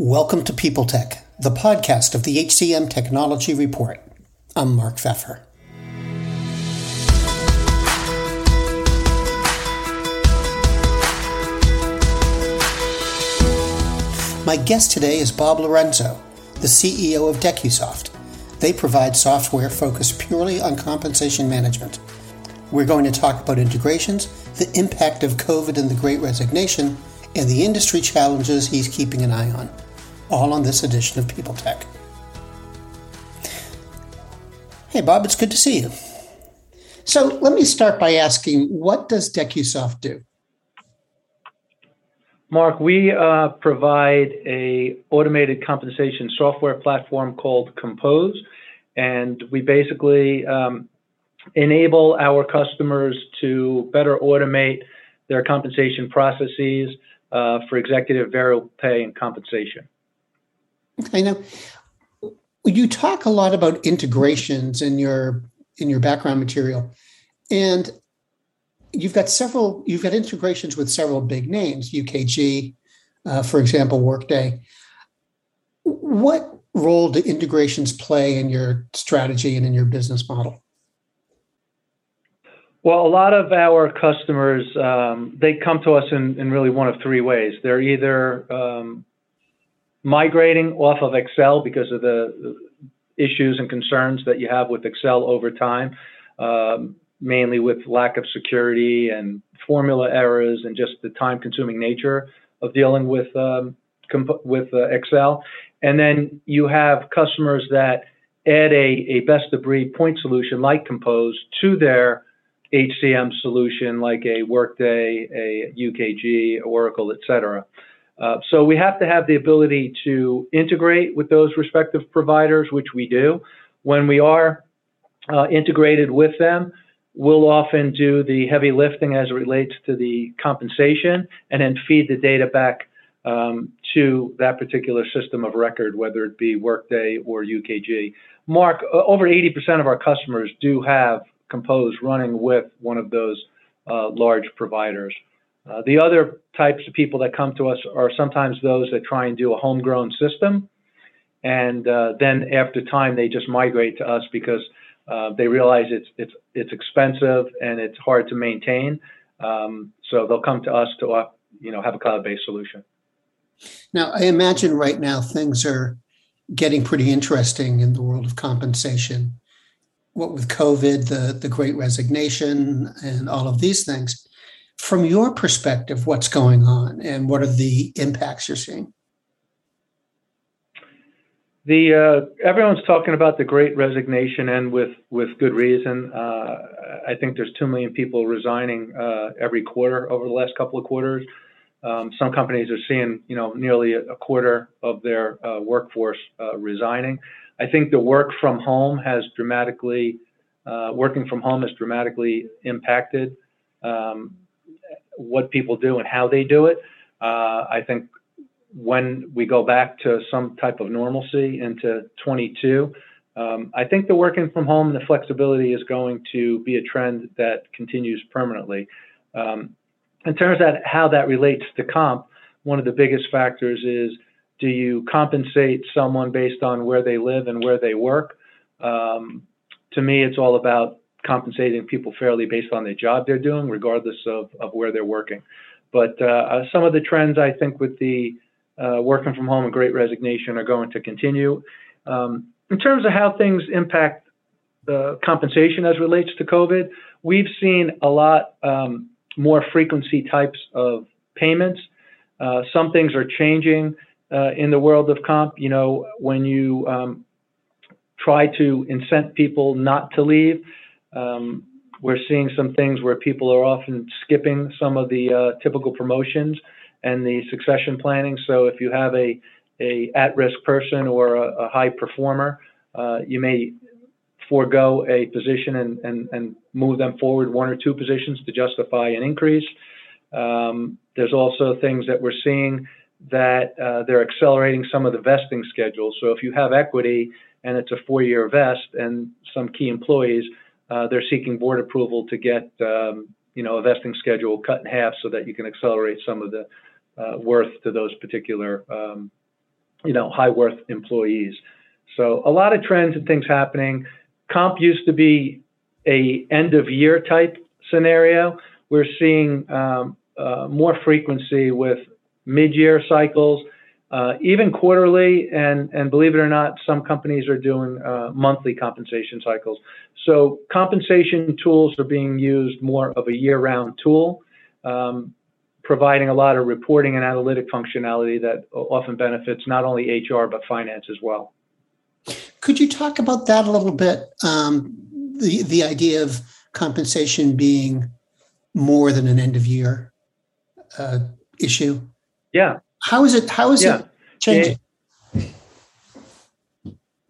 Welcome to People Tech, the podcast of the HCM Technology Report. I'm Mark Feffer. My guest today is Bob Laurenzo, the CEO of DecuSoft. They provide software focused purely on compensation management. We're going to talk about integrations, the impact of COVID and the Great Resignation, and the industry challenges he's keeping an eye on all on this edition of People Tech. Hey, Bob, it's good to see you. So let me start by asking what does DecuSoft do? Mark, we uh, provide a automated compensation software platform called Compose, and we basically um, enable our customers to better automate their compensation processes uh, for executive variable pay and compensation. Okay, now you talk a lot about integrations in your in your background material, and you've got several. You've got integrations with several big names, UKG, uh, for example, Workday. What role do integrations play in your strategy and in your business model? Well, a lot of our customers um, they come to us in, in, really one of three ways. They're either um, migrating off of Excel because of the issues and concerns that you have with Excel over time, um, mainly with lack of security and formula errors and just the time-consuming nature of dealing with um, with uh, Excel. And then you have customers that add a, a best-of-breed point solution like Compose to their HCM solution, like a Workday, a UKG, Oracle, et cetera. Uh, so we have to have the ability to integrate with those respective providers, which we do. When we are uh, integrated with them, we'll often do the heavy lifting as it relates to the compensation and then feed the data back um, to that particular system of record, whether it be Workday or UKG. Mark, uh, over 80% of our customers do have Compose running with one of those uh, large providers. Uh, the other types of people that come to us are sometimes those that try and do a homegrown system, and uh, then after time they just migrate to us because uh, they realize it's it's it's expensive and it's hard to maintain. Um, so they'll come to us to uh, you know have a cloud-based solution. Now, I imagine right now things are getting pretty interesting in the world of compensation. What with COVID, the the Great Resignation, and all of these things from your perspective, what's going on and what are the impacts you're seeing? The uh, everyone's talking about the Great Resignation, and with with good reason. Uh, I think there's two million people resigning uh, every quarter over the last couple of quarters. Um, some companies are seeing, you know, nearly a quarter of their uh, workforce uh, resigning. I think the work from home has dramatically, uh, working from home has dramatically impacted um, what people do and how they do it. Uh, I think when we go back to some type of normalcy into 22, um, I think the working from home and the flexibility is going to be a trend that continues permanently. Um, in terms of how that relates to comp, one of the biggest factors is do you compensate someone based on where they live and where they work? Um, to me, it's all about compensating people fairly based on the job they're doing, regardless of, of where they're working. But uh, uh, some of the trends I think with the uh, working from home and great resignation are going to continue. Um, in terms of how things impact the compensation as relates to COVID, we've seen a lot um, more frequency types of payments. Uh, some things are changing uh, in the world of comp. You know, when you um, try to incent people not to leave, um, we're seeing some things where people are often skipping some of the uh, typical promotions and the succession planning. So if you have a, a at-risk person or a, a high performer, uh, you may forego a position and, and, and move them forward one or two positions to justify an increase. Um, there's also things that we're seeing that uh, they're accelerating some of the vesting schedules. So if you have equity and it's a four-year vest and some key employees – they're seeking board approval to get um, you know a vesting schedule cut in half so that you can accelerate some of the uh, worth to those particular um, you know, high worth employees. So a lot of trends and things happening. Comp used to be a end of year type scenario. We're seeing um, uh, more frequency with mid year cycles, uh, even quarterly, and and believe it or not, some companies are doing uh, monthly compensation cycles. So compensation tools are being used more of a year round tool. Um, providing a lot of reporting and analytic functionality that often benefits not only HR but finance as well. Could you talk about that a little bit? Um, the the idea of compensation being more than an end of year uh, issue. Yeah. How is it? How is yeah. it changing? It,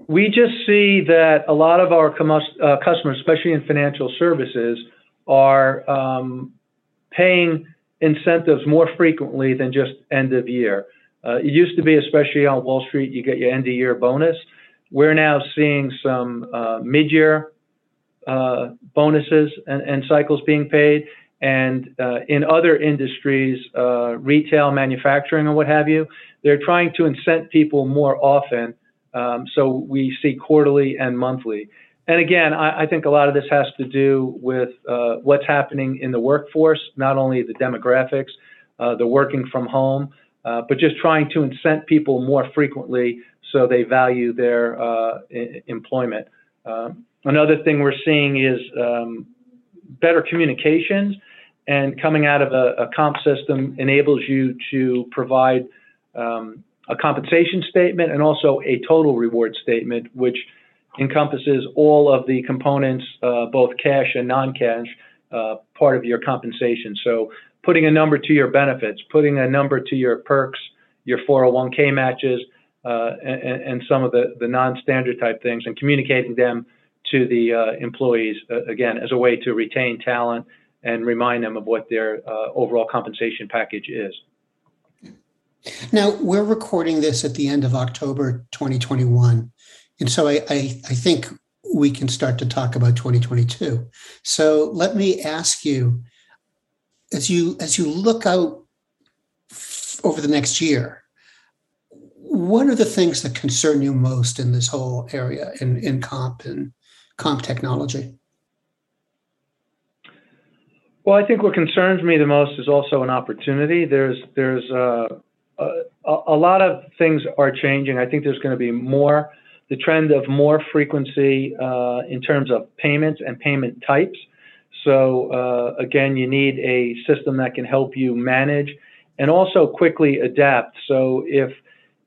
we just see that a lot of our com- uh, customers, especially in financial services, are um, paying incentives more frequently than just end of year. Uh, it used to be, especially on Wall Street, you get your end of year bonus. We're now seeing some uh, mid year uh, bonuses and, and, cycles being paid. And uh, in other industries, uh, retail, manufacturing, and what have you, they're trying to incent people more often. Um, so we see quarterly and monthly. And again, I, I, think a lot of this has to do with uh, what's happening in the workforce, not only the demographics, uh, the working from home, uh, but just trying to incent people more frequently so they value their uh, employment. Um, another thing we're seeing is um, better communications, and coming out of a, a, comp system enables you to provide um, a compensation statement and also a total reward statement, which encompasses all of the components, uh, both cash and non-cash, uh, part of your compensation. So putting a number to your benefits, putting a number to your perks, your 401k matches, uh, and, and, some of the, the non-standard type things, and communicating them to the uh, employees, uh, again, as a way to retain talent and remind them of what their uh, overall compensation package is. Now, we're recording this at the end of October 2021. And so I, I, I think we can start to talk about 2022. So let me ask you, as you as you look out over the next year, what are the things that concern you most in this whole area in, in comp and comp technology? Well, I think what concerns me the most is also an opportunity. There's there's uh, a, a lot of things are changing. I think there's going to be more the trend of more frequency uh, in terms of payments and payment types. So uh, again, you need a system that can help you manage and also quickly adapt. So if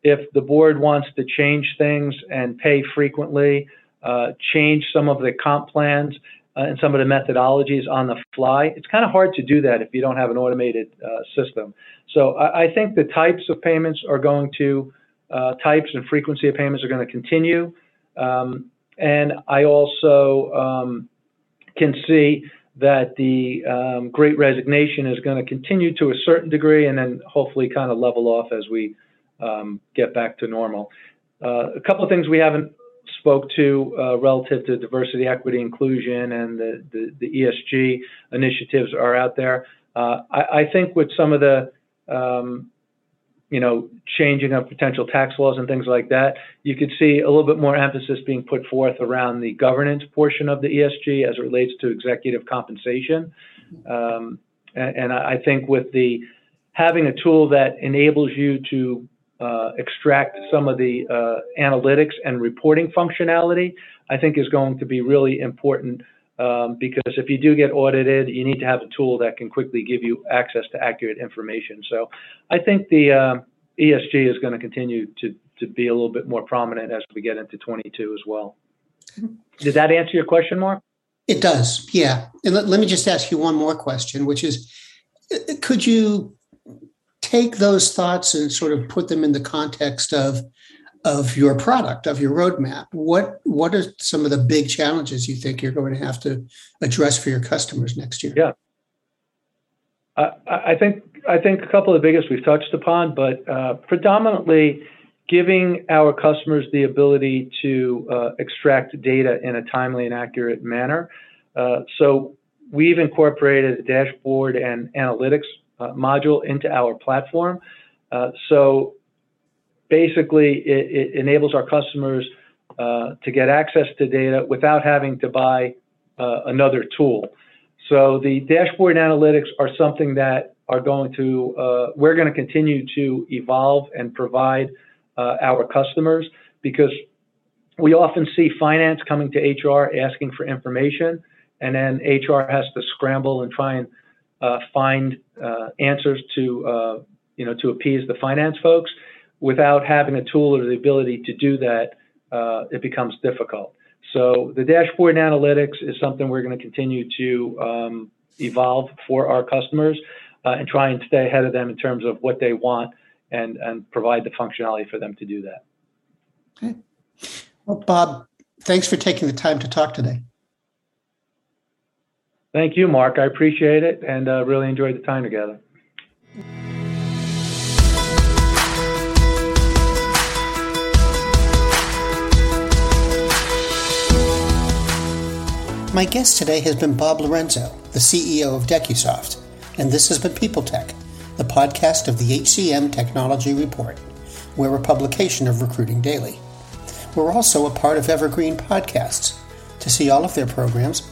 if the board wants to change things and pay frequently, uh, change some of the comp plans uh, and some of the methodologies on the fly, it's kind of hard to do that if you don't have an automated uh, system. So I, I think the types of payments are going to uh, types and frequency of payments are going to continue. Um, and I also um, can see that the um, great resignation is going to continue to a certain degree and then hopefully kind of level off as we um, get back to normal. Uh, a couple of things we haven't spoke to uh, relative to diversity, equity, inclusion, and the, the, the ESG initiatives are out there. Uh, I, I, think with some of the um, you know, changing of potential tax laws and things like that, you could see a little bit more emphasis being put forth around the governance portion of the ESG as it relates to executive compensation. Um, and, and, I think with the having a tool that enables you to uh, extract some of the uh, analytics and reporting functionality, I think is going to be really important um, because if you do get audited, you need to have a tool that can quickly give you access to accurate information. So I think the uh, ESG is going to continue to, to be a little bit more prominent as we get into 22 as well. Did that answer your question, Mark? It does, yeah. And let, let me just ask you one more question, which is could you take those thoughts and sort of put them in the context of of your product, of your roadmap. What what are some of the big challenges you think you're going to have to address for your customers next year? Yeah, I, I think I think a couple of the biggest we've touched upon, but uh, predominantly giving our customers the ability to uh, extract data in a timely and accurate manner. Uh, so we've incorporated a dashboard and analytics module into our platform. Uh, so basically, it, it enables our customers uh, to get access to data without having to buy uh, another tool. So the dashboard analytics are something that are going to, uh, we're going to continue to evolve and provide uh, our customers because we often see finance coming to HR asking for information, and then HR has to scramble and try and uh, find uh, answers to, uh, you know, to appease the finance folks. Without having a tool or the ability to do that, uh, it becomes difficult. So the dashboard analytics is something we're going to continue to um, evolve for our customers uh, and try and stay ahead of them in terms of what they want and, and provide the functionality for them to do that. Okay. Well, Bob, thanks for taking the time to talk today. Thank you, Mark. I appreciate it and uh, really enjoyed the time together. My guest today has been Bob Laurenzo, the CEO of DecuSoft, and this has been People Tech, the podcast of the HCM Technology Report. We're a publication of Recruiting Daily. We're also a part of Evergreen Podcasts. To see all of their programs,